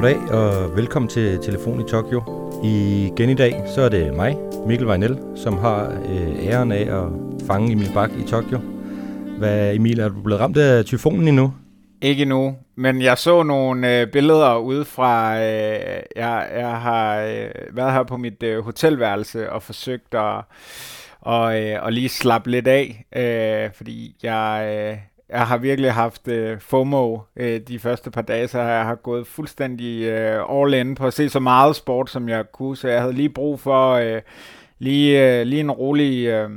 Goddag og velkommen til Telefon i Tokyo. Igen i dag, så er det mig, Mikkel Vejnel, som har øh, æren af at fange Emil Bak i Tokyo. Hvad, Emil, er du blevet ramt af tyfonen endnu? Ikke nu, men jeg så nogle øh, billeder ud fra, øh, jeg, jeg har øh, været her på mit øh, hotelværelse og forsøgt at og, øh, og lige slappe lidt af, øh, fordi jeg, øh, jeg har virkelig haft øh, FOMO øh, de første par dage, så jeg har gået fuldstændig øh, all in på at se så meget sport, som jeg kunne, så jeg havde lige brug for øh, lige, øh, lige en rolig... Øh,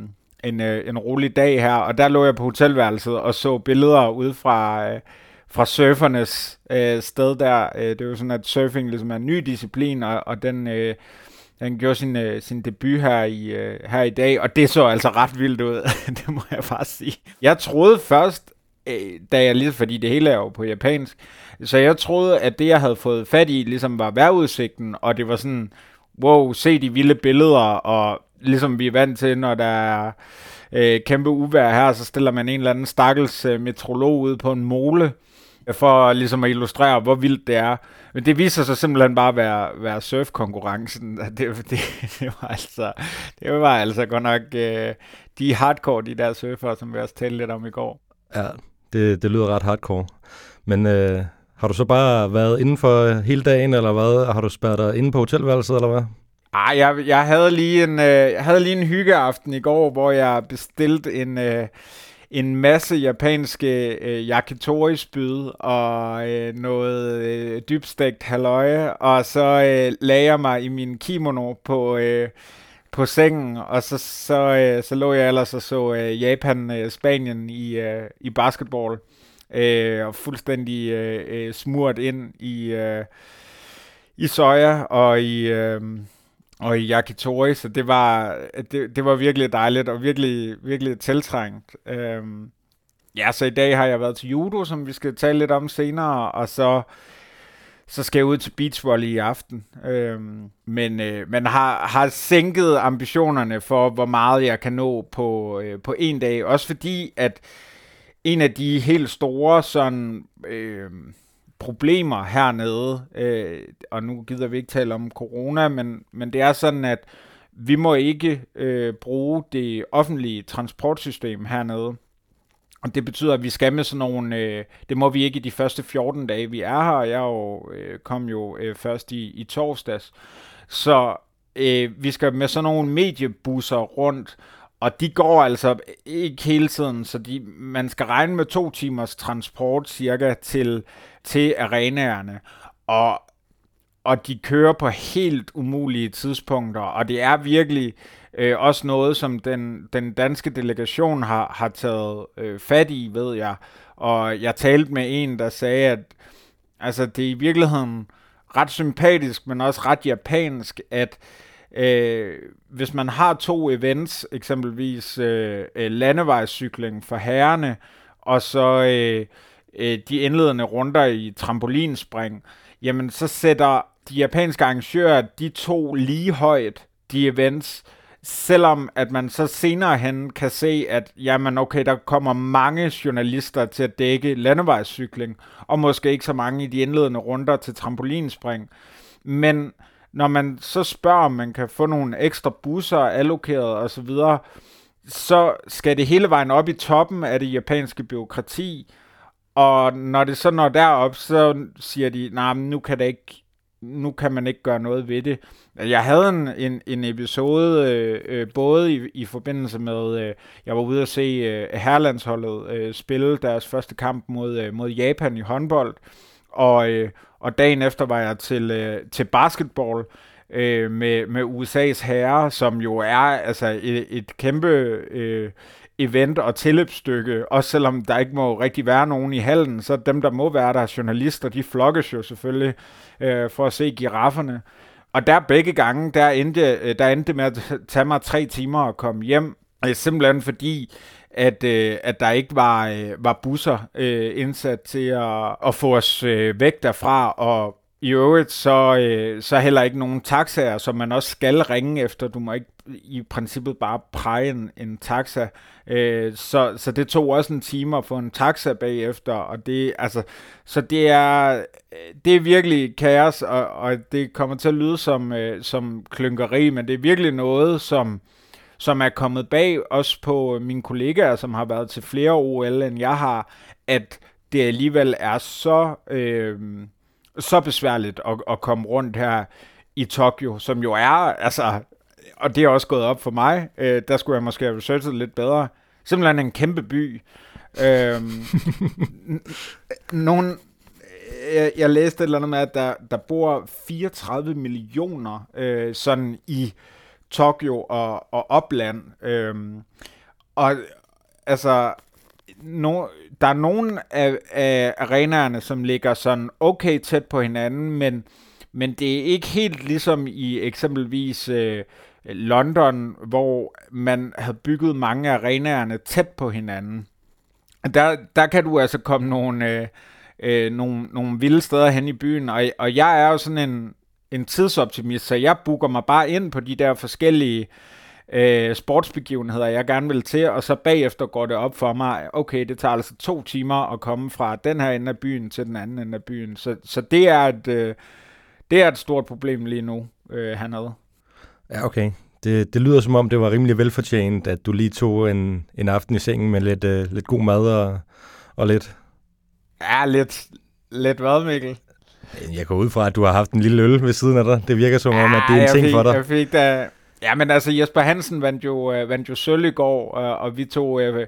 en, øh, en rolig dag her, og der lå jeg på hotelværelset og så billeder ud fra, øh, fra surfernes øh, sted der. Øh, det er jo sådan, at surfing ligesom er en ny disciplin, og, og den, øh, den gjorde sin, øh, sin debut her i, øh, her i dag, og det så altså ret vildt ud, det må jeg bare sige. Jeg troede først, øh, da jeg lige, fordi det hele er jo på japansk, så jeg troede, at det, jeg havde fået fat i, ligesom var vejrudsigten, og det var sådan, wow, se de vilde billeder, og ligesom vi er vant til, når der er øh, kæmpe uvær her, så stiller man en eller anden stakkels øh, metrolog ud på en mole, øh, for ligesom at illustrere, hvor vildt det er. Men det viser sig simpelthen bare at være, være surfkonkurrencen. Det, det, det, var altså, det var altså godt nok, øh, de hardcore, de der surfer, som vi også talte lidt om i går. Ja, det, det lyder ret hardcore. Men øh, har du så bare været inden for øh, hele dagen, eller hvad? Har du spærret dig inde på hotelværelset, eller hvad? Ah, jeg, jeg, havde lige en, øh, jeg havde lige en hyggeaften i går, hvor jeg bestilte en, øh, en masse japanske øh, yakitori-spyd og øh, noget øh, dybstegt halvøje, og så øh, lagde jeg mig i min kimono på, øh, på sengen, og så, så, øh, så lå jeg ellers og så øh, Japan-Spanien øh, i, øh, i basketball, øh, og fuldstændig øh, øh, smurt ind i, øh, i soja og i... Øh, og i yakitori, så det var, det, det var virkelig dejligt og virkelig, virkelig tiltrængt. Øhm, ja, så i dag har jeg været til judo, som vi skal tale lidt om senere, og så, så skal jeg ud til beachvolley i aften. Øhm, men øh, man har, har sænket ambitionerne for, hvor meget jeg kan nå på, øh, på en dag, også fordi, at en af de helt store sådan... Øh, problemer hernede, øh, og nu gider vi ikke tale om corona, men, men det er sådan, at vi må ikke øh, bruge det offentlige transportsystem hernede. Og det betyder, at vi skal med sådan nogle, øh, det må vi ikke i de første 14 dage, vi er her. Jeg jo, øh, kom jo øh, først i, i torsdags. Så øh, vi skal med sådan nogle mediebusser rundt, og de går altså ikke hele tiden, så de, man skal regne med to timers transport cirka til, til arenaerne. Og, og de kører på helt umulige tidspunkter, og det er virkelig øh, også noget, som den, den danske delegation har, har taget øh, fat i, ved jeg. Og jeg talte med en, der sagde, at altså, det er i virkeligheden ret sympatisk, men også ret japansk, at Øh, hvis man har to events, eksempelvis øh, øh landevejscykling for herrerne, og så øh, øh, de indledende runder i trampolinspring, jamen så sætter de japanske arrangører de to lige højt, de events, selvom at man så senere hen kan se, at jamen okay, der kommer mange journalister til at dække landevejscykling, og måske ikke så mange i de indledende runder til trampolinspring. Men når man så spørger, om man kan få nogle ekstra busser allokeret osv., så, så skal det hele vejen op i toppen af det japanske byråkrati, og når det så når derop, så siger de, nej, nah, nu kan det ikke, nu kan man ikke gøre noget ved det. Jeg havde en, en, en episode, øh, øh, både i, i forbindelse med, øh, jeg var ude at se øh, herlandsholdet øh, spille deres første kamp mod, øh, mod Japan i håndbold, og, øh, og dagen efter var jeg til, øh, til basketball øh, med, med USA's herre, som jo er altså et, et kæmpe øh, event og tilløbsstykke, også selvom der ikke må rigtig være nogen i hallen, så dem, der må være der, journalister, de flokkes jo selvfølgelig øh, for at se girafferne. Og der begge gange, der endte, øh, der endte med at tage mig tre timer at komme hjem, øh, simpelthen fordi, at, øh, at der ikke var, øh, var busser øh, indsat til at, at få os øh, væk derfra, og i øvrigt så, øh, så heller ikke nogen taxaer, som man også skal ringe efter. Du må ikke i princippet bare præge en, en taxa. Øh, så, så det tog også en time at få en taxa bagefter, og det, altså, så det er, det er virkelig kaos, og, og det kommer til at lyde som, øh, som klynkeri, men det er virkelig noget, som, som er kommet bag os på mine kollegaer, som har været til flere OL, end jeg har, at det alligevel er så, øh, så besværligt at, at komme rundt her i Tokyo, som jo er, altså, og det er også gået op for mig, øh, der skulle jeg måske have researchet lidt bedre, simpelthen en kæmpe by. Øhm, øh, nogen, jeg, jeg læste et eller andet med, at der, der bor 34 millioner øh, sådan i Tokyo og, og opland. Øh, og altså, no, der er nogle af, af arenaerne, som ligger sådan okay tæt på hinanden, men, men det er ikke helt ligesom i eksempelvis øh, London, hvor man havde bygget mange af arenaerne tæt på hinanden. Der, der kan du altså komme nogle, øh, øh, nogle, nogle vilde steder hen i byen, og, og jeg er jo sådan en, en tidsoptimist, så jeg booker mig bare ind på de der forskellige øh, øh, sportsbegivenheder, jeg gerne vil til, og så bagefter går det op for mig, okay, det tager altså to timer at komme fra den her ende af byen til den anden ende af byen. Så, så det, er et, øh, det er et stort problem lige nu øh, hernede. Ja, okay. Det, det lyder som om, det var rimelig velfortjent, at du lige tog en, en aften i sengen med lidt, øh, lidt god mad og, og lidt... Ja, lidt, lidt hvad, Mikkel? Jeg går ud fra, at du har haft en lille øl ved siden af dig. Det virker som om, at det er en ting fik, for dig. Jeg fik da, Ja, men altså Jesper Hansen vandt jo, øh, vandt jo sølv i går, øh, og vi tog, øh,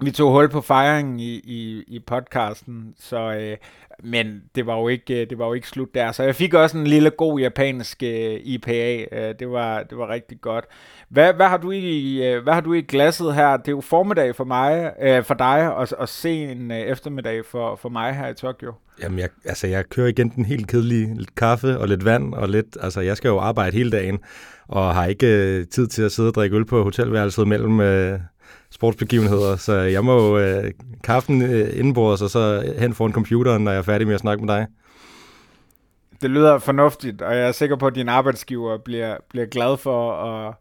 vi tog hul på fejringen i, i, i podcasten, så, øh, men det var, jo ikke, øh, det var jo ikke slut der. Så jeg fik også en lille god japansk øh, IPA. Øh, det, var, det var rigtig godt. Hvad, hvad, har du i, øh, hvad har du i glasset her? Det er jo formiddag for mig, øh, for dig, og, og sen øh, eftermiddag for, for mig her i Tokyo. Jamen, jeg, altså, jeg kører igen den helt kedelige lidt kaffe og lidt vand, og lidt, altså, jeg skal jo arbejde hele dagen, og har ikke øh, tid til at sidde og drikke øl på hotelværelset mellem øh, sportsbegivenheder, så jeg må øh, kaffen øh, indenbords, og så hen foran computeren, når jeg er færdig med at snakke med dig. Det lyder fornuftigt, og jeg er sikker på, at din arbejdsgiver bliver, bliver glad for at,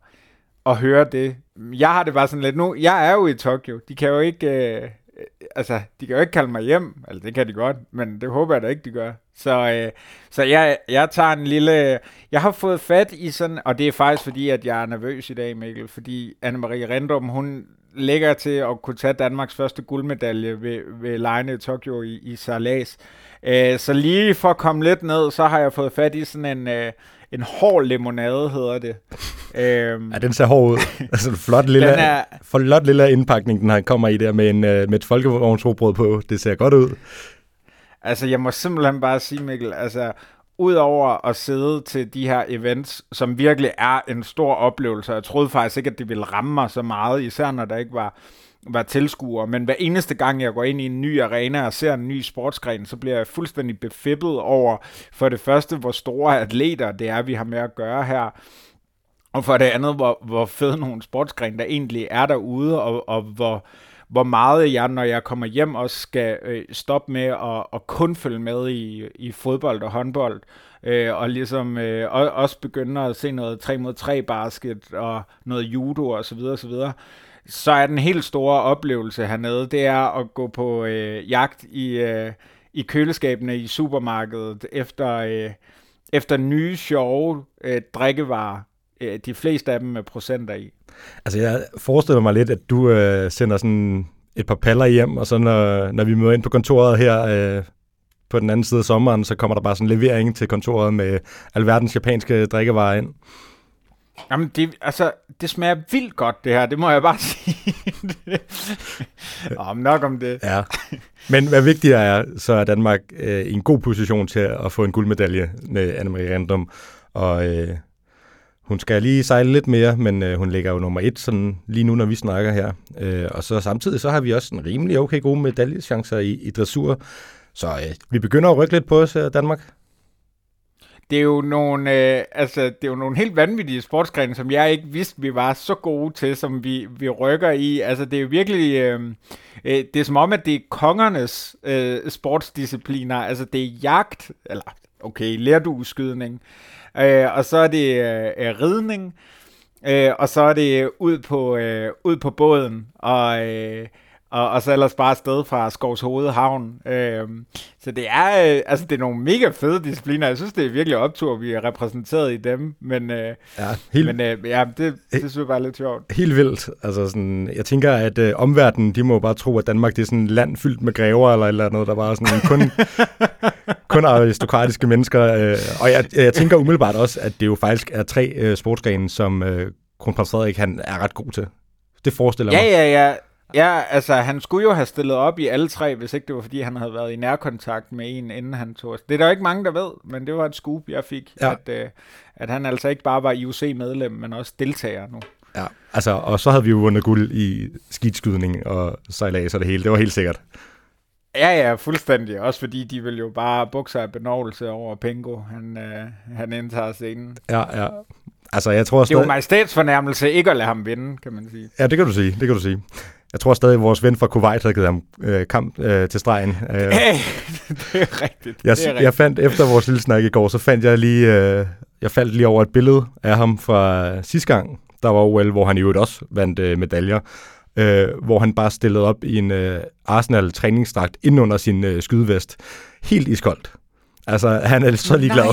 at høre det. Jeg har det bare sådan lidt nu, jeg er jo i Tokyo, de kan jo ikke... Øh, Øh, altså, de kan jo ikke kalde mig hjem, altså det kan de godt, men det håber jeg da ikke, de gør. Så, øh, så jeg, jeg tager en lille, jeg har fået fat i sådan, og det er faktisk fordi, at jeg er nervøs i dag, Mikkel, fordi Anne-Marie Rendum, hun ligger til at kunne tage Danmarks første guldmedalje ved, ved lejene i Tokyo i, i Salas. Øh, så lige for at komme lidt ned, så har jeg fået fat i sådan en, øh, en hård limonade, hedder det. øhm, ja, den ser hård ud. altså en flot lille, er, flot lille indpakning, den her kommer i der med, en, øh, med et folkevognsrobrød på. Det ser godt ud. Altså, jeg må simpelthen bare sige, Mikkel, altså, udover at sidde til de her events, som virkelig er en stor oplevelse, jeg troede faktisk ikke, at det ville ramme mig så meget, især når der ikke var var tilskuer, men hver eneste gang, jeg går ind i en ny arena og ser en ny sportsgren, så bliver jeg fuldstændig befippet over, for det første, hvor store atleter det er, vi har med at gøre her, og for det andet, hvor, hvor fed nogle sportsgren der egentlig er derude, og, og hvor, hvor meget jeg, når jeg kommer hjem, også skal øh, stoppe med at, at kun følge med i, i fodbold og håndbold, øh, og ligesom øh, også begynde at se noget 3 mod 3 basket, og noget judo og så videre, og så er den helt store oplevelse hernede, det er at gå på øh, jagt i, øh, i køleskabene i supermarkedet efter, øh, efter nye, sjove øh, drikkevarer. Øh, de fleste af dem med procenter i. Altså jeg forestiller mig lidt, at du øh, sender sådan et par paller hjem, og så når, når vi møder ind på kontoret her øh, på den anden side af sommeren, så kommer der bare sådan en levering til kontoret med alverdens japanske drikkevarer ind. Jamen, det, altså, det smager vildt godt, det her. Det må jeg bare sige. Om nok om det. Ja. Men hvad vigtigere er, så er Danmark øh, i en god position til at få en guldmedalje med Anne-Marie Random. Og øh, hun skal lige sejle lidt mere, men øh, hun ligger jo nummer et sådan, lige nu, når vi snakker her. Øh, og så samtidig så har vi også en rimelig okay gode medaljeschancer i, i dressur. Så øh, vi begynder at rykke lidt på os, øh, Danmark det er jo nogle, øh, altså, det er jo nogle helt vanvittige sportsgrene, som jeg ikke vidste, vi var så gode til, som vi, vi rykker i. Altså, det er jo virkelig, øh, øh, det er som om, at det er kongernes øh, sportsdiscipliner. Altså, det er jagt, eller okay, lærdueskydning, øh, og så er det øh, øh ridning, øh, og så er det ud på, øh, ud på båden, og... Øh, og, og så ellers bare afsted fra Skovs Hoved Havn. Øhm, så det er, øh, altså det er nogle mega fede discipliner. Jeg synes, det er virkelig optur, vi er repræsenteret i dem. Men, øh, ja, helt, men øh, ja, det, det synes jeg bare er lidt sjovt. Helt vildt. Altså sådan, jeg tænker, at øh, omverdenen, de må bare tro, at Danmark det er sådan et land fyldt med grever eller eller andet, der bare sådan kun, kun aristokratiske mennesker. Øh, og jeg, jeg tænker umiddelbart også, at det jo faktisk er tre øh, sportsgrene, som øh, kronprins Frederik han er ret god til. Det forestiller ja, mig. Ja, ja, ja. Ja, altså han skulle jo have stillet op i alle tre, hvis ikke det var fordi, han havde været i nærkontakt med en, inden han tog Det er der jo ikke mange, der ved, men det var et scoop, jeg fik, ja. at, øh, at han altså ikke bare var IOC-medlem, men også deltager nu. Ja, altså, og så havde vi jo vundet guld i skidskydning og sejlads og det hele. Det var helt sikkert. Ja, ja, fuldstændig. Også fordi de vil jo bare bukke sig af benovelse over Pengo. Han, øh, han indtager scenen. Ja, ja. Altså, jeg tror stadig... Det er jo majestætsfornærmelse ikke at lade ham vinde, kan man sige. Ja, det kan du sige. Det kan du sige. Jeg tror stadig, at vores ven fra Kuwait havde givet ham øh, kamp øh, til stregen. Øh, hey, det er rigtigt. Jeg, det er rigtigt. jeg fandt, efter vores lille snak i går, så fandt jeg lige, øh, jeg faldt lige over et billede af ham fra sidste gang, der var OL, hvor han i øvrigt også vandt øh, medaljer, øh, hvor han bare stillede op i en øh, Arsenal-træningsdragt ind under sin øh, skydevest. Helt iskoldt. Altså, han er så ligeglad.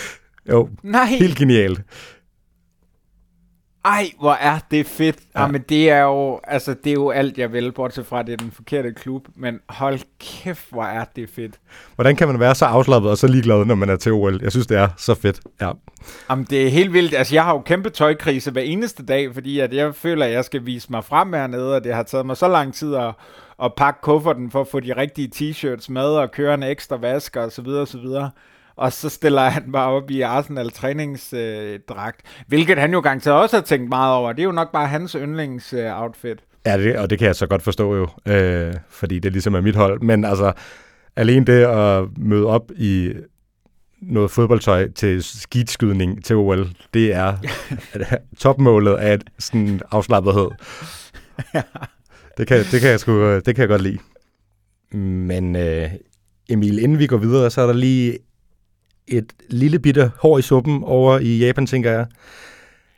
jo, Nej. helt genialt. Ej, hvor er det fedt. Ja. Jamen, det er jo, altså, det er jo alt, jeg vil, bortset fra, at det er den forkerte klub. Men hold kæft, hvor er det fedt. Hvordan kan man være så afslappet og så ligeglad, når man er til OL? Jeg synes, det er så fedt. Ja. Jamen, det er helt vildt. Altså, jeg har jo kæmpe tøjkrise hver eneste dag, fordi at jeg føler, at jeg skal vise mig frem hernede, og det har taget mig så lang tid at, at pakke kufferten for at få de rigtige t-shirts med og køre en ekstra vask og så videre og så videre og så stiller han bare op i Arsenal træningsdragt, øh, hvilket han jo garanteret også har tænkt meget over. Det er jo nok bare hans yndlingsoutfit. Øh, ja, det, og det kan jeg så godt forstå jo, øh, fordi det ligesom er mit hold. Men altså, alene det at møde op i noget fodboldtøj til skidskydning til OL, det er topmålet af sådan afslappethed. ja. det, kan, det, kan jeg sgu, det kan jeg godt lide. Men øh, Emil, inden vi går videre, så er der lige et lille bitte hår i suppen over i Japan, tænker jeg.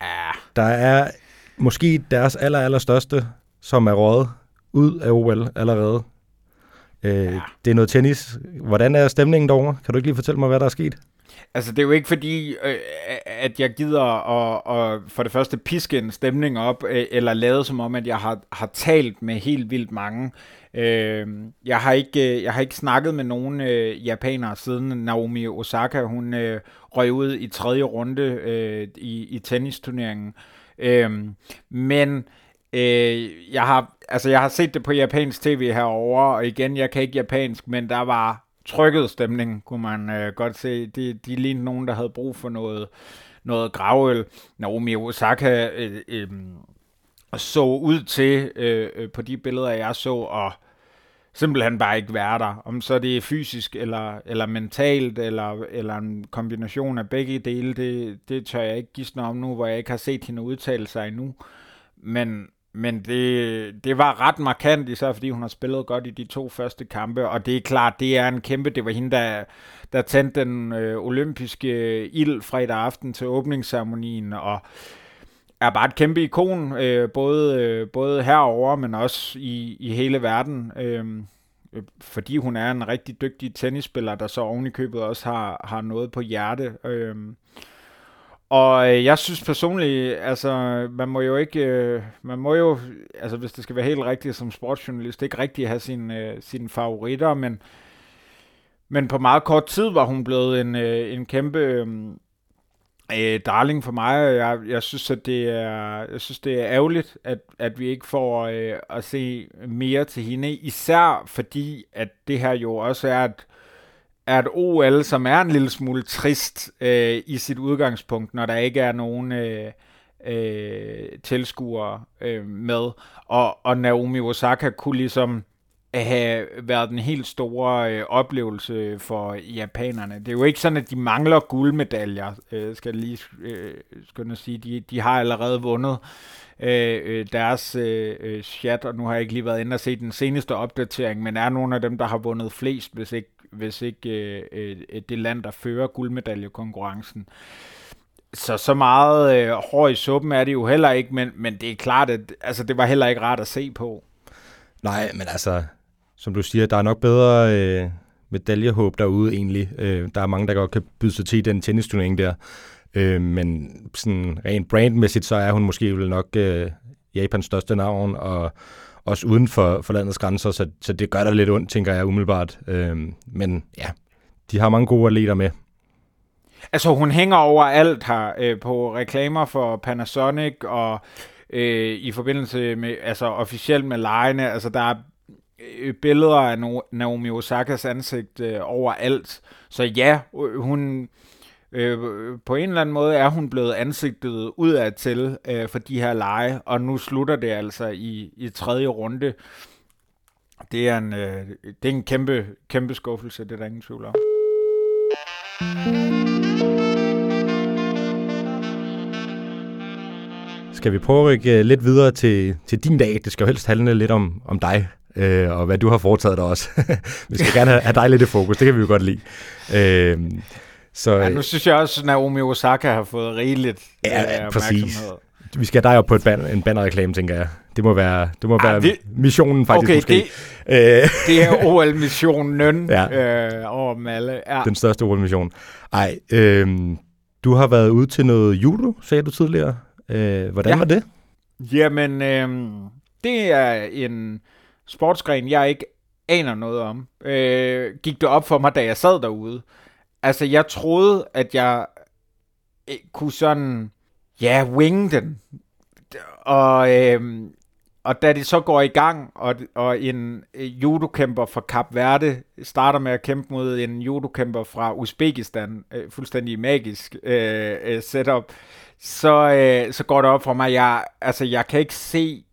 Ja. Der er måske deres aller, aller største, som er rådet ud af OL allerede. Øh, ja. Det er noget tennis. Hvordan er stemningen derovre? Kan du ikke lige fortælle mig, hvad der er sket? Altså, det er jo ikke fordi, øh, at jeg gider at, at for det første piske en stemning op, øh, eller lade som om, at jeg har, har talt med helt vildt mange. Øh, jeg, har ikke, øh, jeg har ikke snakket med nogen øh, japanere siden Naomi Osaka, hun øh, røg ud i tredje runde øh, i, i tennisturneringen. Øh, men øh, jeg har altså jeg har set det på japansk tv herover og igen, jeg kan ikke japansk, men der var trykket stemning, kunne man øh, godt se. De, de lignede nogen, der havde brug for noget, noget gravøl. Naomi Osaka øh, øh, så ud til øh, øh, på de billeder, jeg så, og simpelthen bare ikke være der. Om så det er fysisk eller, eller mentalt, eller, eller en kombination af begge dele, det, det tør jeg ikke gisne om nu, hvor jeg ikke har set hende udtale sig endnu. Men, men det, det var ret markant, især fordi hun har spillet godt i de to første kampe, og det er klart, det er en kæmpe, det var hende, der, der tændte den øh, olympiske øh, ild fredag aften til åbningsceremonien, og er bare et kæmpe ikon, øh, både, øh, både herover, men også i, i hele verden. Øhm, øh, fordi hun er en rigtig dygtig tennisspiller, der så oven i købet også har, har noget på hjerte. Øh, og øh, jeg synes personligt, altså, man må jo ikke, øh, man må jo, altså hvis det skal være helt rigtigt som sportsjournalist, ikke rigtig have sine, øh, sine favoritter, men, men på meget kort tid var hun blevet en, øh, en kæmpe øhm, øh, darling for mig. Jeg, jeg synes, at det er, jeg synes, det er ærgerligt, at, at vi ikke får øh, at se mere til hende, især fordi, at det her jo også er et, er et OL, som er en lille smule trist øh, i sit udgangspunkt, når der ikke er nogen øh, øh, tilskuere øh, med. Og, og Naomi Osaka kunne ligesom have været den helt store øh, oplevelse for japanerne. Det er jo ikke sådan, at de mangler guldmedaljer, øh, skal jeg lige øh, skynde at sige. De, de har allerede vundet øh, øh deres øh, øh, chat, og nu har jeg ikke lige været inde og se den seneste opdatering, men er nogle af dem, der har vundet flest, hvis ikke, hvis ikke øh, øh, øh, det land, der fører guldmedaljekonkurrencen. Så så meget øh, hår i suppen er det jo heller ikke, men, men det er klart, at altså, det var heller ikke rart at se på. Nej, men altså, som du siger, der er nok bedre øh, medaljehåb derude egentlig. Øh, der er mange, der godt kan byde sig til den tennisturnering der. Øh, men sådan rent brandmæssigt, så er hun måske vel nok øh, Japans største navn, og også uden for, for landets grænser, så, så det gør der lidt ondt, tænker jeg umiddelbart. Øhm, men ja, de har mange gode atleter med. Altså, hun hænger over alt her øh, på reklamer for Panasonic og øh, i forbindelse med, altså officielt med lejene. Altså, der er øh, billeder af Naomi Osakas ansigt øh, overalt. Så ja, hun øh, på en eller anden måde er hun blevet ansigtet udad til øh, for de her lege, og nu slutter det altså i, i tredje runde. Det er en, øh, det er en kæmpe, kæmpe skuffelse, det er der ingen tvivl om. Skal vi prøve at rykke øh, lidt videre til, til din dag? Det skal jo helst handle lidt om, om dig, øh, og hvad du har foretaget dig også. vi skal gerne have, have dig lidt i fokus, det kan vi jo godt lide. Øh, så, ja, nu synes jeg også, at Naomi Osaka har fået rigeligt ja, øh, præcis. Vi skal dig op på et ban, en bannerreklame, tænker jeg. Det må være, det må ah, være det, missionen faktisk okay, måske. Det, øh. det er OL-missionen ja. øh, over dem alle. Ja. Den største OL-mission. Ej, øh, du har været ude til noget judo, sagde du tidligere. Øh, hvordan ja. var det? Jamen, øh, det er en sportsgren, jeg ikke aner noget om. Øh, gik det op for mig, da jeg sad derude. Altså, jeg troede, at jeg øh, kunne sådan, ja, wing den. Og, øh, og da det så går i gang, og, og en øh, judokæmper fra Kap Verde starter med at kæmpe mod en judokæmper fra Uzbekistan, øh, fuldstændig magisk øh, øh, setup, så, øh, så går det op for mig, jeg, altså, jeg kan ikke se,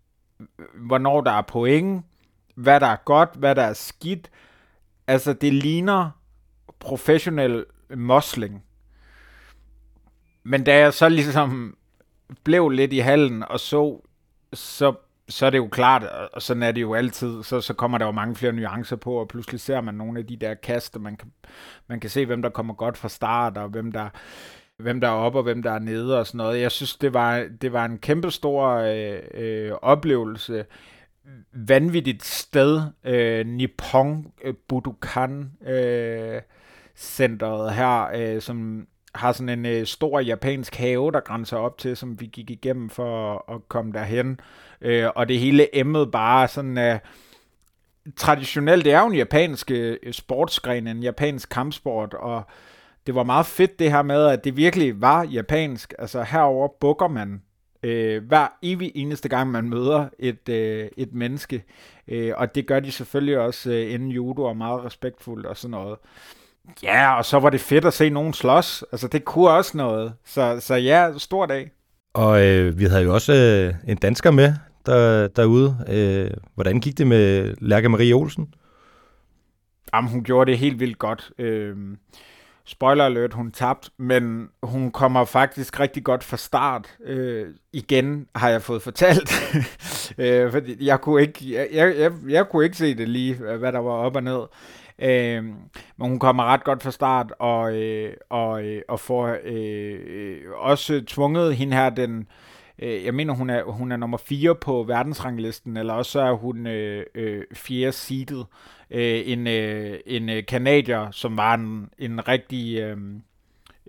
hvornår der er point, hvad der er godt, hvad der er skidt. Altså, det ligner professionel mosling. Men da jeg så ligesom blev lidt i hallen og så, så, så er det jo klart, og sådan er det jo altid, så, så kommer der jo mange flere nuancer på, og pludselig ser man nogle af de der kaster, man kan, man kan se, hvem der kommer godt fra start, og hvem der, hvem der er oppe, og hvem der er nede, og sådan noget. Jeg synes, det var, det var en kæmpe stor øh, øh, oplevelse vanvittigt sted, øh, Nippon øh, Budokan øh, centret her, øh, som har sådan en øh, stor japansk have, der grænser op til, som vi gik igennem for at, at komme derhen. Øh, og det hele emmet bare sådan. Øh, traditionelt, det er jo en japansk øh, sportsgren, en japansk kampsport, og det var meget fedt det her med, at det virkelig var japansk. Altså herover bukker man øh, hver evig eneste gang, man møder et, øh, et menneske. Øh, og det gør de selvfølgelig også øh, inden judo, og meget respektfuldt og sådan noget. Ja, og så var det fedt at se nogen slås. Altså, det kunne også noget. Så, så ja, stor dag. Og øh, vi havde jo også øh, en dansker med der, derude. Øh, hvordan gik det med Lærke Marie Olsen? Jamen, hun gjorde det helt vildt godt. Øh, spoiler alert, hun tabte, men hun kommer faktisk rigtig godt fra start. Øh, igen har jeg fået fortalt, øh, fordi jeg kunne, ikke, jeg, jeg, jeg, jeg kunne ikke se det lige, hvad der var op og ned. Øh, men hun kommer ret godt fra start, og, øh, og, øh, og får øh, også tvunget hende her, den, øh, jeg mener, hun er, hun er nummer 4 på verdensranglisten, eller også er hun øh, øh, fjerde seedet. Øh, en, øh, en øh, kanadier, som var en, en rigtig... Øh,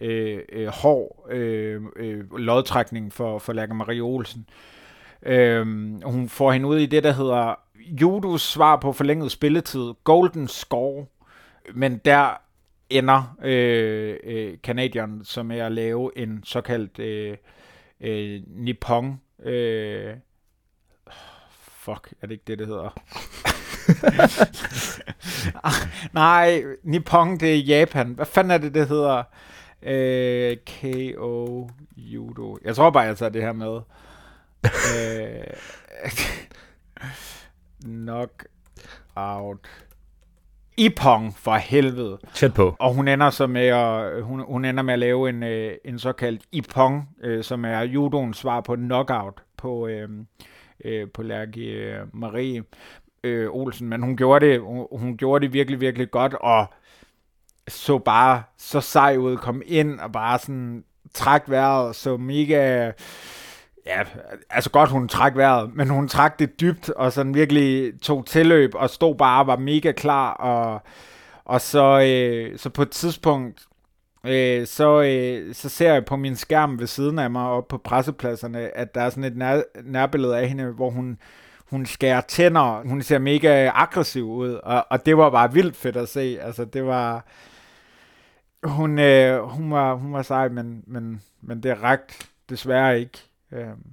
øh, øh, hård øh, øh, lodtrækning for, for Lærke Marie Olsen. Øh, hun får hende ud i det, der hedder Judos svar på forlænget spilletid, Golden Score, men der ender øh, øh, Canadian som er at lave en såkaldt øh, øh, Nippon øh, fuck, er det ikke det, det hedder? Nej, Nippon, det er Japan. Hvad fanden er det, det hedder? Øh, KO Judo. Jeg tror bare, jeg tager det her med. øh, nok out. Ipong for helvede. Tæt på. Og hun ender så med at, hun, hun ender med at lave en, øh, en såkaldt Ipong, øh, som er judoens svar på knockout på, øh, øh, på Lærke øh, Marie øh, Olsen. Men hun gjorde, det, hun, hun gjorde det virkelig, virkelig godt, og så bare så sej ud, kom ind og bare sådan træk vejret, så mega Ja, altså godt hun trak vejret, men hun trak det dybt, og sådan virkelig tog tilløb, og stod bare og var mega klar, og, og så, øh, så på et tidspunkt, øh, så, øh, så ser jeg på min skærm ved siden af mig, op på pressepladserne, at der er sådan et nær, nærbillede af hende, hvor hun, hun skærer tænder, hun ser mega aggressiv ud, og, og det var bare vildt fedt at se, altså det var, hun, øh, hun, var, hun var sej, men, men, men det rakt desværre ikke. Øhm.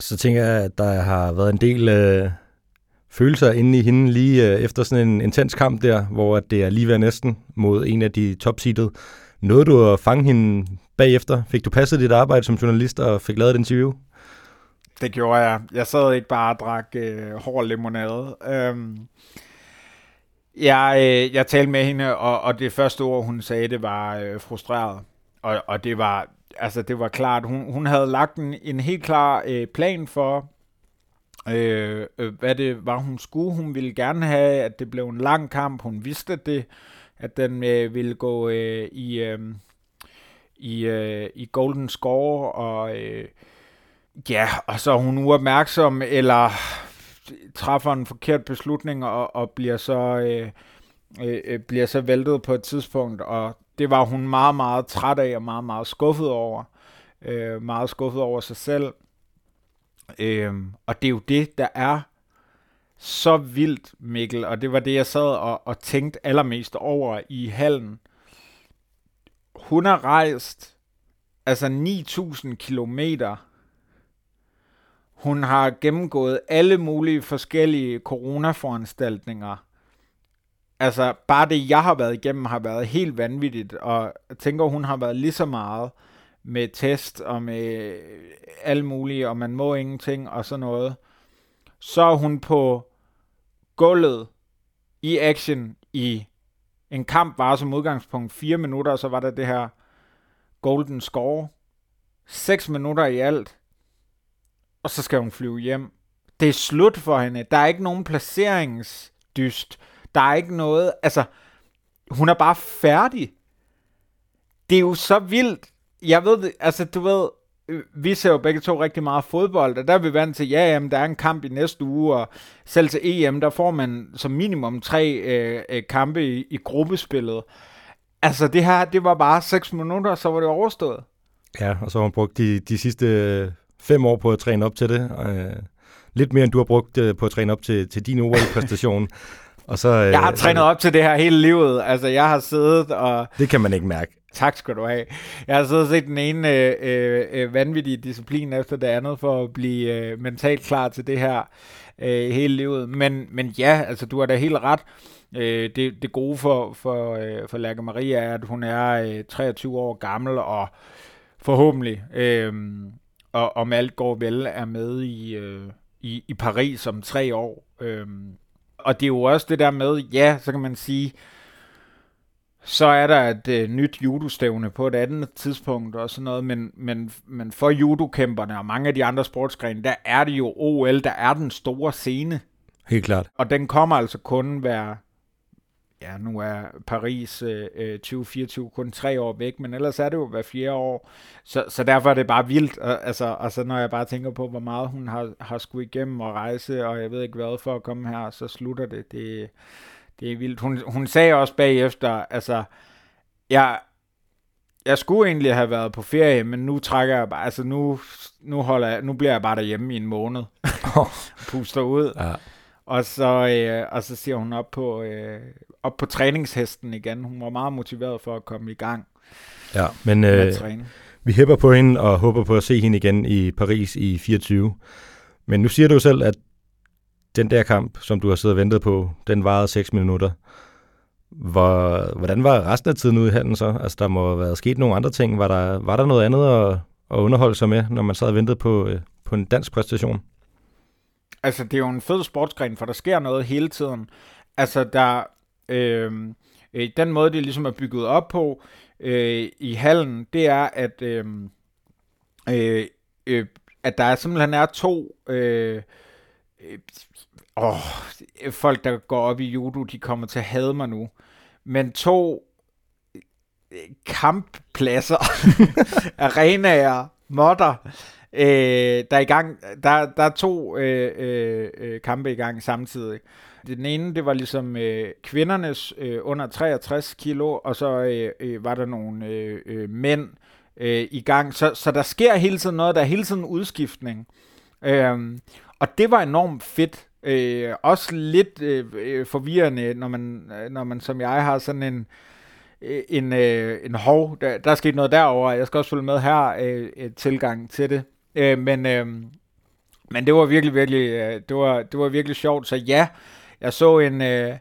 Så tænker jeg, at der har været en del øh, følelser inde i hende lige øh, efter sådan en intens kamp der, hvor det er lige ved næsten mod en af de topseedede. Nåede du at fange hende bagefter? Fik du passet dit arbejde som journalist og fik lavet et interview? Det gjorde jeg. Jeg sad ikke bare og drak øh, hård limonade. Øhm, jeg, øh, jeg talte med hende, og, og det første ord, hun sagde, det var øh, frustreret. Og, og det var altså det var klart, hun, hun havde lagt en, en helt klar øh, plan for, øh, øh, hvad det var, hun skulle. Hun ville gerne have, at det blev en lang kamp. Hun vidste det, at den øh, ville gå øh, i, øh, i, øh, i Golden Score, og øh, ja, og så er hun uopmærksom, eller træffer en forkert beslutning, og, og bliver så... Øh, øh, øh bliver så væltet på et tidspunkt, og det var hun meget, meget træt af og meget, meget skuffet over. Øh, meget skuffet over sig selv. Øh, og det er jo det, der er så vildt, Mikkel, og det var det, jeg sad og, og tænkte allermest over i hallen. Hun har rejst altså 9.000 kilometer. Hun har gennemgået alle mulige forskellige coronaforanstaltninger altså bare det, jeg har været igennem, har været helt vanvittigt, og jeg tænker, hun har været lige så meget med test og med alt mulige, og man må ingenting og sådan noget. Så er hun på gulvet i action i en kamp var som udgangspunkt fire minutter, og så var der det her golden score. 6 minutter i alt. Og så skal hun flyve hjem. Det er slut for hende. Der er ikke nogen placeringsdyst. Der er ikke noget, altså, hun er bare færdig. Det er jo så vildt. Jeg ved, altså, du ved, vi ser jo begge to rigtig meget fodbold, og der er vi vant til, ja, jamen, der er en kamp i næste uge, og selv til EM, der får man som minimum tre øh, øh, kampe i, i gruppespillet. Altså, det her, det var bare 6 minutter, så var det overstået. Ja, og så har hun brugt de, de sidste øh, fem år på at træne op til det. Øh, lidt mere, end du har brugt øh, på at træne op til, til din OL-præstation. Og så, jeg har øh, trænet op til det her hele livet. Altså, jeg har siddet og... Det kan man ikke mærke. Tak skal du have. Jeg har siddet og set den ene øh, øh, vanvittige disciplin efter det andet, for at blive øh, mentalt klar til det her øh, hele livet. Men, men ja, altså, du har da helt ret. Øh, det, det gode for, for, øh, for Lærke Maria er, at hun er øh, 23 år gammel, og forhåbentlig, øh, og om alt går vel, er med i, øh, i, i Paris om tre år. Øh, og det er jo også det der med, ja, så kan man sige, så er der et øh, nyt judostævne på et andet tidspunkt og sådan noget, men, men, men for judokæmperne og mange af de andre sportsgrene, der er det jo OL, der er den store scene. Helt klart. Og den kommer altså kun hver ja, nu er Paris øh, 2024 øh, kun tre år væk, men ellers er det jo hver fjerde år, så, så derfor er det bare vildt, altså, altså når jeg bare tænker på, hvor meget hun har, har skulle igennem og rejse, og jeg ved ikke hvad for at komme her, så slutter det, det, det er vildt. Hun, hun sagde også bagefter, altså, jeg, jeg skulle egentlig have været på ferie, men nu trækker jeg bare, altså nu, nu, holder jeg, nu bliver jeg bare derhjemme i en måned, puster ud. Ja. Og så, øh, og så siger hun op på, øh, op på træningshesten igen. Hun var meget motiveret for at komme i gang. Ja, men øh, vi hæpper på hende og håber på at se hende igen i Paris i 24. Men nu siger du selv, at den der kamp, som du har siddet og ventet på, den varede 6 minutter. Hvor, hvordan var resten af tiden ude i handen så? Altså, der må have været sket nogle andre ting. Var der, var der noget andet at, at underholde sig med, når man sad og ventede på, øh, på en dansk præstation? Altså, det er jo en fed sportsgren, for der sker noget hele tiden. Altså, der... Øh, øh, den måde, det ligesom er bygget op på øh, i hallen, det er, at, øh, øh, øh, at der simpelthen er to... Øh, øh, åh, folk, der går op i judo, de kommer til at hade mig nu. Men to øh, kamppladser, arenaer, modder, øh, der er i gang, der, der er to øh, øh, øh kampe i gang samtidig. Den ene, det var ligesom øh, kvindernes øh, under 63 kilo, og så øh, øh, var der nogle øh, øh, mænd øh, i gang. Så, så der sker hele tiden noget, der er hele tiden udskiftning. Øh, og det var enormt fedt. Øh, også lidt øh, øh forvirrende, når man, øh, når man som jeg har sådan en en, øh, en hov, der, der er sket noget derover. Jeg skal også følge med her, øh, tilgang til det. Øh, men, øh, men det var virkelig, virkelig, øh, det var, det var virkelig sjovt. Så ja, jeg så en, øh,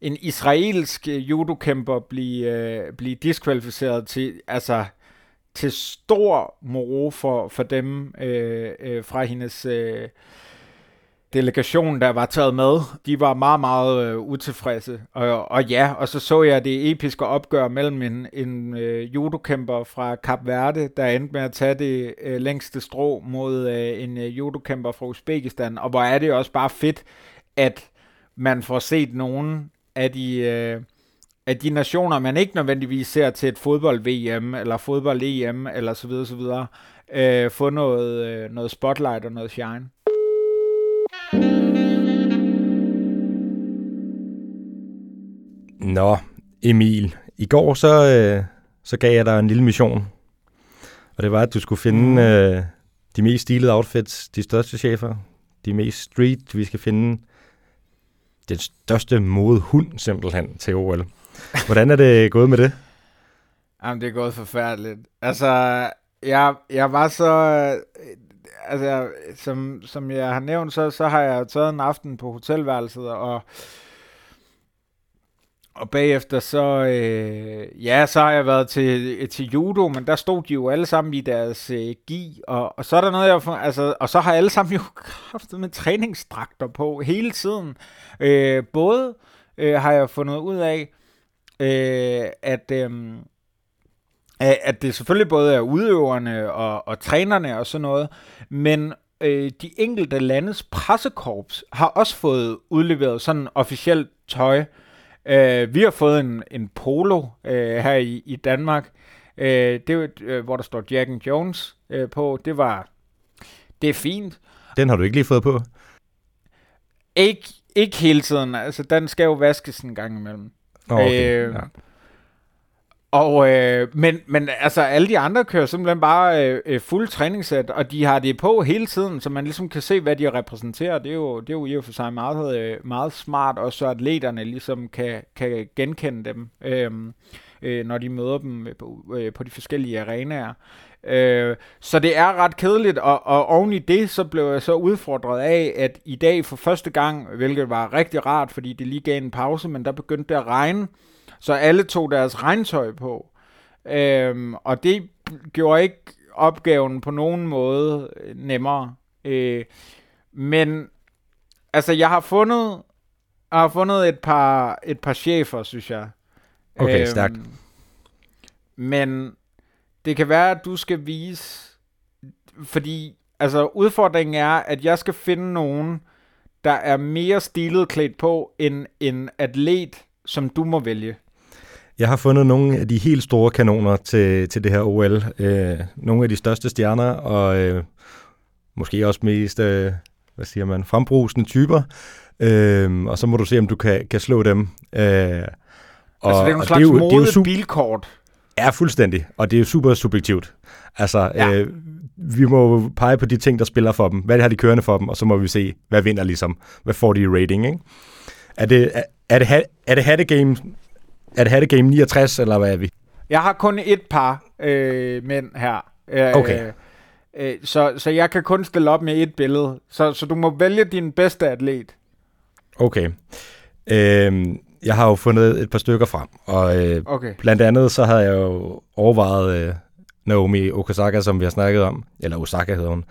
en israelsk øh, judokæmper blive, øh, blive diskvalificeret til, altså, til stor moro for, for dem øh, øh, fra hendes... Øh, delegation, der var taget med, de var meget, meget øh, utilfredse. Og, og ja, og så så jeg det episke opgør mellem en, en øh, judokæmper fra Kap Verde, der endte med at tage det øh, længste strå mod øh, en øh, judokæmper fra Uzbekistan. Og hvor er det også bare fedt, at man får set nogen af de... Øh, af de nationer, man ikke nødvendigvis ser til et fodbold-VM, eller fodbold-EM, eller så videre, så videre, øh, få noget, øh, noget spotlight og noget shine. Nå, Emil. I går så, øh, så gav jeg dig en lille mission. Og det var, at du skulle finde mm. øh, de mest stilede outfits, de største chefer, de mest street. Vi skal finde den største modehund simpelthen til OL. Hvordan er det gået med det? Jamen, det er gået forfærdeligt. Altså, jeg, jeg var så... Altså, som, som jeg har nævnt, så, så har jeg taget en aften på hotelværelset, og og bagefter så, øh, ja, så har jeg været til, øh, til judo, men der stod de jo alle sammen i deres øh, gi, og, og så er der noget, jeg, altså, og så har alle sammen jo haft med træningsdragter på hele tiden. Øh, både øh, har jeg fundet ud af, øh, at, øh, at det selvfølgelig både er udøverne og, og trænerne og sådan noget, men øh, de enkelte landes pressekorps har også fået udleveret sådan officielt tøj, Øh, vi har fået en, en polo øh, her i, i Danmark, øh, det, øh, hvor der står Jack and Jones øh, på. Det var, det er fint. Den har du ikke lige fået på? Ikke, ikke hele tiden. Altså, den skal jo vaskes en gang imellem. Okay, øh, ja. Og, øh, men, men altså, alle de andre kører simpelthen bare øh, øh, fuld træningssæt, og de har det på hele tiden, så man ligesom kan se, hvad de repræsenterer. Det er jo, det er jo i og for sig meget, øh, meget smart, og så atleterne ligesom kan, kan genkende dem, øh, øh, når de møder dem øh, på, øh, på de forskellige arenaer. Øh, så det er ret kedeligt, og, og oven i det, så blev jeg så udfordret af, at i dag for første gang, hvilket var rigtig rart, fordi det lige gav en pause, men der begyndte det at regne, så alle tog deres regntøj på. Øhm, og det gjorde ikke opgaven på nogen måde nemmere. Øh, men altså, jeg har fundet, jeg har fundet et par, et par chefer, synes jeg. Okay, øhm, stærkt. Men det kan være, at du skal vise, fordi altså udfordringen er, at jeg skal finde nogen, der er mere stilet klædt på end en atlet, som du må vælge. Jeg har fundet nogle af de helt store kanoner til, til det her OL. Øh, nogle af de største stjerner, og øh, måske også mest, øh, hvad siger man, frembrusende typer. Øh, og så må du se, om du kan, kan slå dem. Øh, og, altså det er en slags det jo, det er jo bilkort. Ja, fuldstændig. Og det er jo super subjektivt. Altså, ja. øh, vi må pege på de ting, der spiller for dem. Hvad har de kørende for dem? Og så må vi se, hvad vinder ligesom. Hvad får de i rating, ikke? Er det, er, er det, er det hatte game er det Hatte Game 69, eller hvad er vi? Jeg har kun et par øh, mænd her. Øh, okay. Øh, så, så jeg kan kun stille op med et billede. Så, så du må vælge din bedste atlet. Okay. Øh, jeg har jo fundet et par stykker frem, og øh, okay. blandt andet så havde jeg jo overvejet øh, Naomi Okazaka, som vi har snakket om, eller Osaka hedder hun,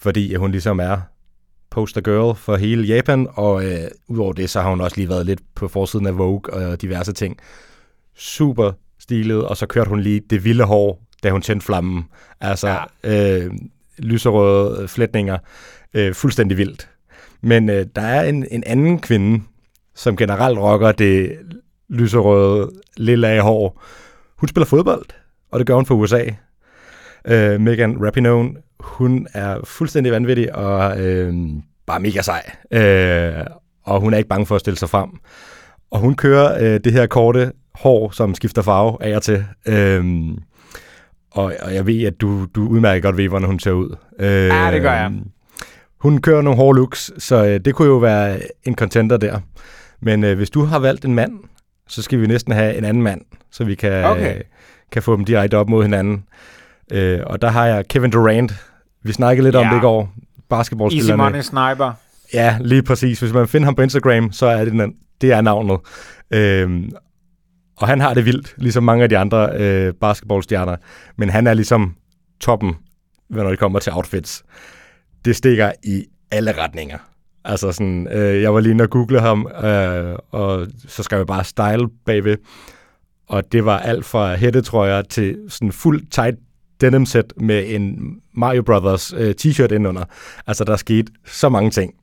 fordi hun ligesom er poster girl for hele Japan, og øh, udover det, så har hun også lige været lidt på forsiden af Vogue og diverse ting. Super stilet, og så kørte hun lige det vilde hår, da hun tændte flammen. Altså, ja. øh, lyserøde flætninger. Øh, fuldstændig vildt. Men øh, der er en, en anden kvinde, som generelt rocker det lyserøde, lille af hår. Hun spiller fodbold, og det gør hun for USA. Øh, Megan Rapinoe, hun er fuldstændig vanvittig og øh, bare mega sej. Øh, og hun er ikke bange for at stille sig frem. Og hun kører øh, det her korte hår, som skifter farve af og til. Øh, og, og jeg ved, at du, du udmærket godt ved, hvordan hun ser ud. Øh, ja, det gør jeg. Hun kører nogle hårde looks, så øh, det kunne jo være en contender der. Men øh, hvis du har valgt en mand, så skal vi næsten have en anden mand, så vi kan, okay. øh, kan få dem direkte op mod hinanden. Øh, og der har jeg Kevin Durant. Vi snakkede lidt ja. om det i går. Basketballspillerne. Easy money sniper. Ja, lige præcis. Hvis man finder ham på Instagram, så er det, det er navnet. Øh, og han har det vildt, ligesom mange af de andre øh, basketballstjerner. Men han er ligesom toppen, når det kommer til outfits. Det stikker i alle retninger. Altså sådan, øh, jeg var lige inde og google ham, øh, og så skrev jeg bare style bagved. Og det var alt fra hættetrøjer til sådan fuld tight denim set med en Mario Brothers øh, t-shirt indenunder. Altså, der skete så mange ting.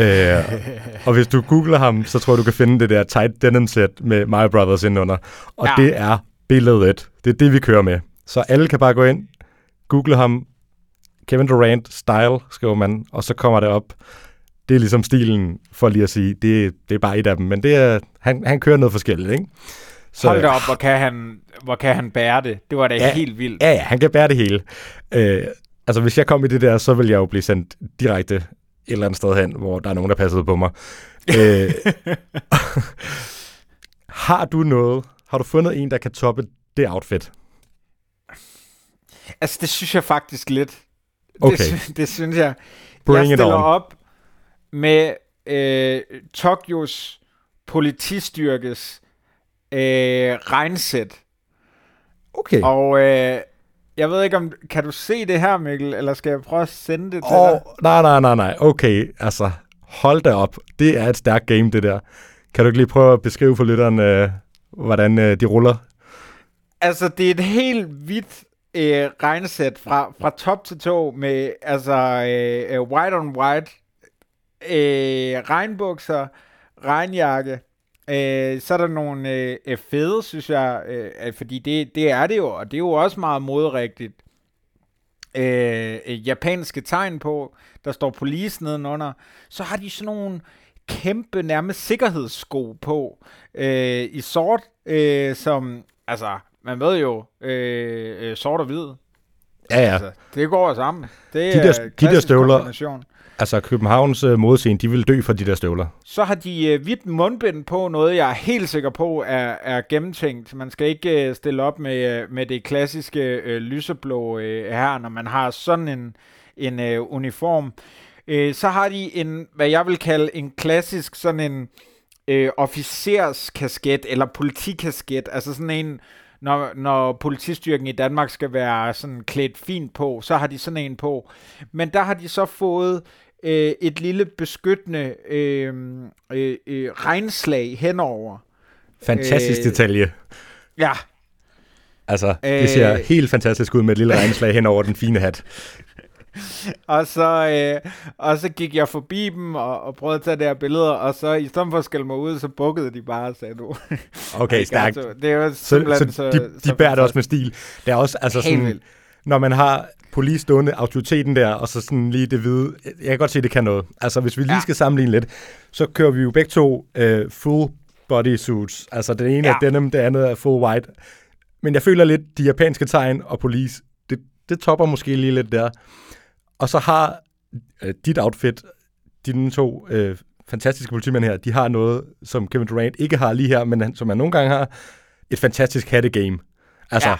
øh, og hvis du googler ham, så tror jeg, du kan finde det der tight denim set med Mario Brothers indenunder. Og ja. det er billedet. Det er det, vi kører med. Så alle kan bare gå ind, google ham, Kevin Durant style, skriver man, og så kommer det op. Det er ligesom stilen, for lige at sige, det, det er bare et af dem, men det er, han, han kører noget forskelligt, ikke? Så, Hold da op, hvor kan, han, hvor kan han bære det? Det var da ja, helt vildt. Ja, ja, han kan bære det hele. Øh, altså, hvis jeg kom i det der, så ville jeg jo blive sendt direkte et eller andet sted hen, hvor der er nogen, der passede på mig. øh, har du noget, har du fundet en, der kan toppe det outfit? Altså, det synes jeg faktisk lidt. Okay. Det, det synes jeg. Bring jeg stiller op med øh, Tokyos politistyrkes øh, regnsæt. Okay. Og øh, jeg ved ikke om, kan du se det her, Mikkel, eller skal jeg prøve at sende det til oh, dig? Nej, nej, nej, nej. Okay, altså, hold da op. Det er et stærkt game, det der. Kan du ikke lige prøve at beskrive for lytteren, øh, hvordan øh, de ruller? Altså, det er et helt hvidt øh, regnsæt fra, fra top til tå med altså øh, white on white øh, regnbukser, regnjakke. Øh, så er der nogle øh, fede, synes jeg, øh, fordi det, det er det jo, og det er jo også meget modrigtigt. Øh, japanske tegn på, der står police nedenunder. Så har de sådan nogle kæmpe, nærmest sikkerhedssko på øh, i sort, øh, som, altså, man ved jo, øh, øh, sort og hvid. Ja, ja. Altså, det går sammen. Det de der, er de der støvler, altså Københavns øh, modescene, de vil dø for de der støvler. Så har de øh, hvidt mundbind på, noget jeg er helt sikker på er, er gennemtænkt. Man skal ikke øh, stille op med, øh, med det klassiske øh, lyseblå øh, her, når man har sådan en, en øh, uniform. Øh, så har de en, hvad jeg vil kalde en klassisk sådan en øh, officerskasket, eller politikasket, altså sådan en når, når politistyrken i Danmark skal være sådan klædt fint på, så har de sådan en på. Men der har de så fået øh, et lille beskyttende øh, øh, øh, regnslag henover. Fantastisk øh, detalje. Ja. Altså, det øh, ser helt fantastisk ud med et lille regnslag henover den fine hat. og, så, øh, og så gik jeg forbi dem og, og prøvede at tage der billeder, og så i stedet for at skælde mig ud, så bukkede de bare og sagde du. Okay, stærkt. Altså, det er jo simpelthen så, så, de, de så bærer det også med stil. Det er også altså sådan, når man har police stående autoriteten der, og så sådan lige det hvide. Jeg kan godt se, det kan noget. Altså, hvis vi lige ja. skal sammenligne lidt, så kører vi jo begge to uh, full body suits. Altså, den ene ja. er denim, det andet er full white. Men jeg føler lidt, de japanske tegn og police, det, det topper måske lige lidt der. Og så har uh, dit outfit, dine to uh, fantastiske politimænd her, de har noget, som Kevin Durant ikke har lige her, men som han nogle gange har, et fantastisk hattegame. Altså, ja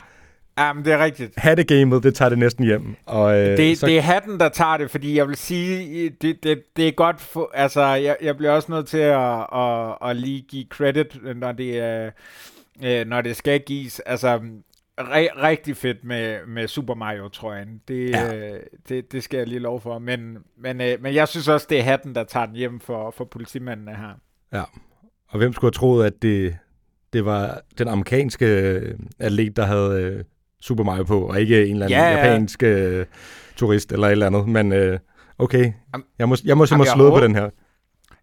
Ja, men det er rigtigt. Hattegamet, det tager det næsten hjem. Og, øh, det, så... det er hatten, der tager det, fordi jeg vil sige, det, det, det er godt, for, altså jeg, jeg bliver også nødt til at, at, at lige give credit, når det, er, øh, når det skal gives. Altså, ri- rigtig fedt med, med Super Mario, tror jeg. Det, ja. øh, det, det skal jeg lige lov for. Men, men, øh, men jeg synes også, det er hatten, der tager den hjem for, for politimændene her. Ja, og hvem skulle have troet, at det, det var den amerikanske øh, atlet, der havde øh, Super Mario på, og ikke en eller anden ja, ja. japansk øh, turist eller et eller andet. Men øh, okay, jeg må, jeg må simpelthen slå på den her.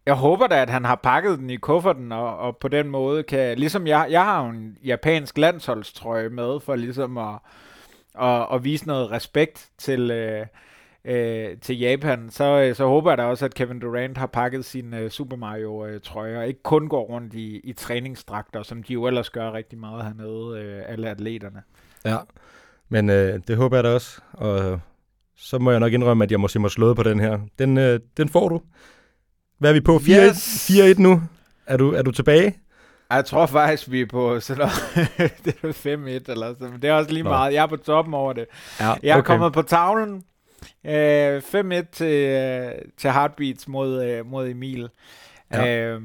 Jeg håber da, at han har pakket den i kufferten, og, og på den måde kan... Ligesom jeg, jeg har jo en japansk landsholdstrøje med, for ligesom at, at, at vise noget respekt til, øh, øh, til Japan. Så, så håber jeg da også, at Kevin Durant har pakket sin øh, Super Mario-trøje, og ikke kun går rundt i, i træningsdragter, som de jo ellers gør rigtig meget hernede, øh, alle atleterne. Ja, men øh, det håber jeg da også, og så må jeg nok indrømme, at jeg må se mig slået på den her. Den, øh, den får du. Hvad er vi på? 4-1 yes. nu? Er du, er du tilbage? Jeg tror faktisk, vi er på sådan det er 5-1 eller sådan. Det er også lige Nå. meget. Jeg er på toppen over det. Ja, okay. Jeg er kommet på tavlen. Øh, 5-1 til, øh, til Heartbeats mod, øh, mod Emil. Ja. Øh,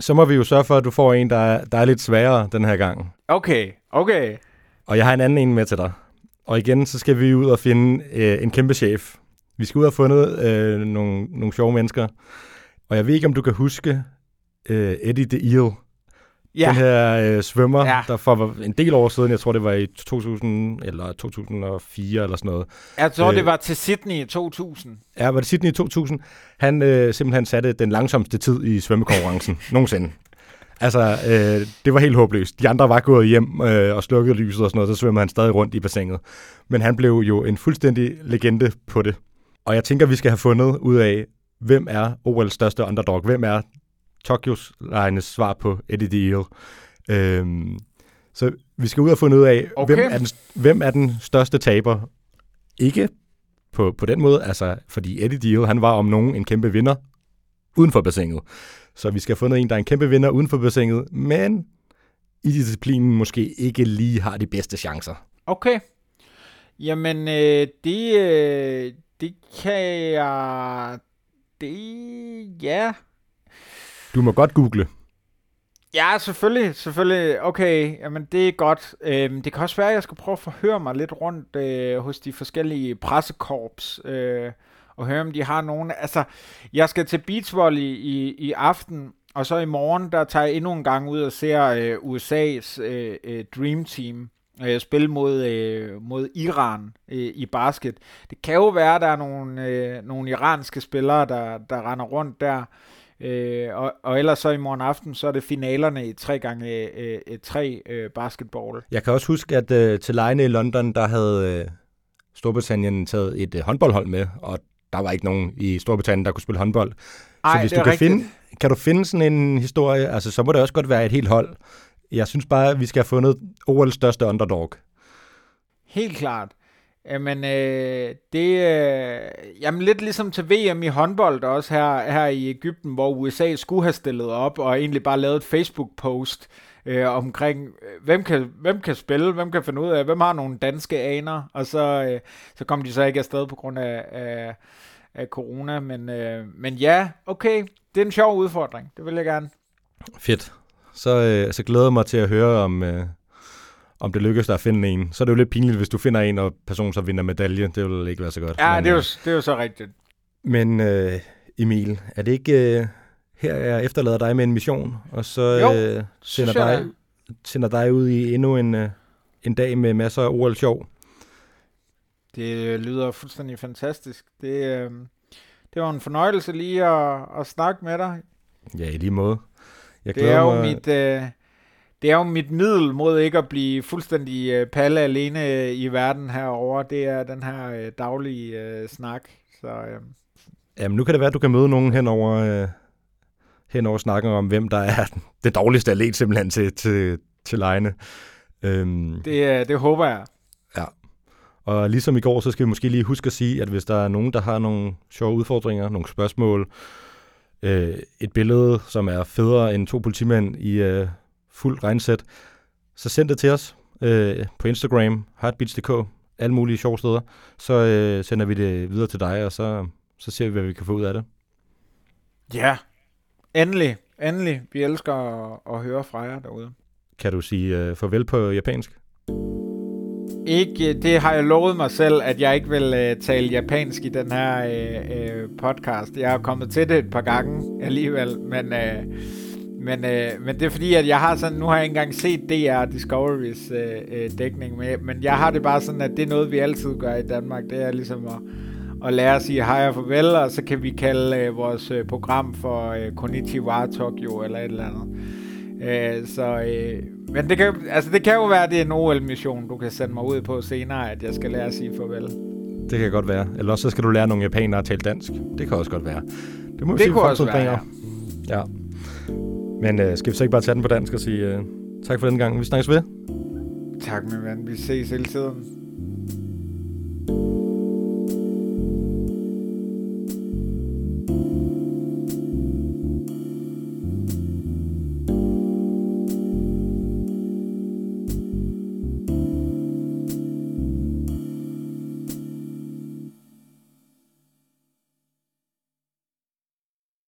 så må vi jo sørge for, at du får en, der er, der er lidt sværere den her gang. Okay, okay. Og jeg har en anden en med til dig. Og igen, så skal vi ud og finde øh, en kæmpe chef. Vi skal ud og fundet øh, nogle, nogle sjove mennesker. Og jeg ved ikke, om du kan huske øh, Eddie the Eel. Ja. Den her øh, svømmer, ja. der for en del år siden, jeg tror det var i 2000 eller 2004 eller sådan noget. Jeg tror øh, det var til Sydney i 2000. Ja, var det Sydney i 2000. Han øh, simpelthen satte den langsomste tid i svømmekonkurrencen nogensinde. Altså, øh, det var helt håbløst. De andre var gået hjem øh, og slukket lyset og sådan noget, så svømmede han stadig rundt i bassinet. Men han blev jo en fuldstændig legende på det. Og jeg tænker, vi skal have fundet ud af, hvem er OL's største underdog? Hvem er Tokyos legnes svar på Eddie Deal? Øhm, så vi skal ud og finde ud af, okay. hvem, er den, hvem er den største taber? Ikke på, på den måde, altså, fordi Eddie Deal, han var om nogen en kæmpe vinder uden for bassinet. Så vi skal have fundet en, der er en kæmpe vinder uden for bassinet, men i disciplinen måske ikke lige har de bedste chancer. Okay. Jamen, øh, det, øh, det kan jeg det... Ja. Du må godt google. Ja, selvfølgelig, selvfølgelig. Okay, jamen det er godt. Øhm, det kan også være, at jeg skal prøve at forhøre mig lidt rundt øh, hos de forskellige pressekorps, øh, og høre, om de har nogen... Altså, jeg skal til beachvolley i, i aften, og så i morgen, der tager jeg endnu en gang ud og ser øh, USA's øh, øh, Dream Team øh, spille mod, øh, mod Iran øh, i basket. Det kan jo være, at der er nogle, øh, nogle iranske spillere, der, der render rundt der. Øh, og, og ellers så i morgen aften, så er det finalerne i 3 gange øh, øh 3 øh, basketball. Jeg kan også huske, at øh, til lejene i London, der havde øh, Storbritannien taget et øh, håndboldhold med, og der var ikke nogen i Storbritannien, der kunne spille håndbold. Ej, så hvis du kan finde, kan du finde sådan en historie, altså så må det også godt være et helt hold, jeg synes bare, at vi skal have fundet OL's største underdog. Helt klart. Jamen, øh, det øh, jamen lidt ligesom til VM i håndbold også her, her i Ægypten, hvor USA skulle have stillet op og egentlig bare lavet et Facebook-post øh, omkring, øh, hvem kan, hvem kan spille, hvem kan finde ud af, hvem har nogle danske aner, og så, øh, så kom de så ikke afsted på grund af, af, af corona, men, øh, men ja, okay, det er en sjov udfordring, det vil jeg gerne. Fedt så, øh, så glæder jeg mig til at høre, om, øh, om det lykkes dig at finde en. Så er det jo lidt pinligt, hvis du finder en, og personen så vinder medalje. Det vil ikke være så godt. Ja, men, det, er jo, øh, det er jo så rigtigt. Men øh, Emil, er det ikke øh, her, jeg efterlader dig med en mission, og så jo, øh, sender, dig, sender dig ud i endnu en, øh, en dag med masser af OL-sjov? Det lyder fuldstændig fantastisk. Det, øh, det var en fornøjelse lige at, at snakke med dig. Ja, i lige måde. Jeg det er jo mig... mit... Øh, det er jo mit middel mod ikke at blive fuldstændig øh, palle alene i verden herover. Det er den her øh, daglige øh, snak. Så, øh. Jamen, nu kan det være, at du kan møde nogen henover, øh, henover snakken om, hvem der er det dårligste atlet simpelthen til, til, til lejene. Øhm, det, det håber jeg. Ja. Og ligesom i går, så skal vi måske lige huske at sige, at hvis der er nogen, der har nogle sjove udfordringer, nogle spørgsmål, øh, et billede, som er federe end to politimænd i øh, fuld regnsæt, så send det til os øh, på Instagram, heartbeats.dk, alle mulige sjove steder. Så øh, sender vi det videre til dig, og så, så ser vi, hvad vi kan få ud af det. Ja, endelig, endelig. Vi elsker at, at høre fra jer derude. Kan du sige øh, farvel på japansk? ikke, det har jeg lovet mig selv, at jeg ikke vil uh, tale japansk i den her uh, uh, podcast. Jeg er kommet til det et par gange alligevel, men, uh, men, uh, men det er fordi, at jeg har sådan, nu har jeg ikke engang set DR Discoveries uh, uh, dækning med, men jeg har det bare sådan, at det er noget, vi altid gør i Danmark. Det er ligesom at, at lære at sige hej og farvel, og så kan vi kalde uh, vores uh, program for uh, Konnichiwa Tokyo eller et eller andet. Uh, så, uh, men det kan, altså det kan jo være, at det er en OL-mission, du kan sende mig ud på senere, at jeg skal lære at sige farvel. Det kan godt være. Eller også så skal du lære nogle japanere at tale dansk. Det kan også godt være. Det, må vi det se, kunne også være, ja. ja. Men uh, skal vi så ikke bare tage den på dansk og sige uh, tak for den gang. Vi snakkes ved. Tak, min ven. Vi ses hele tiden.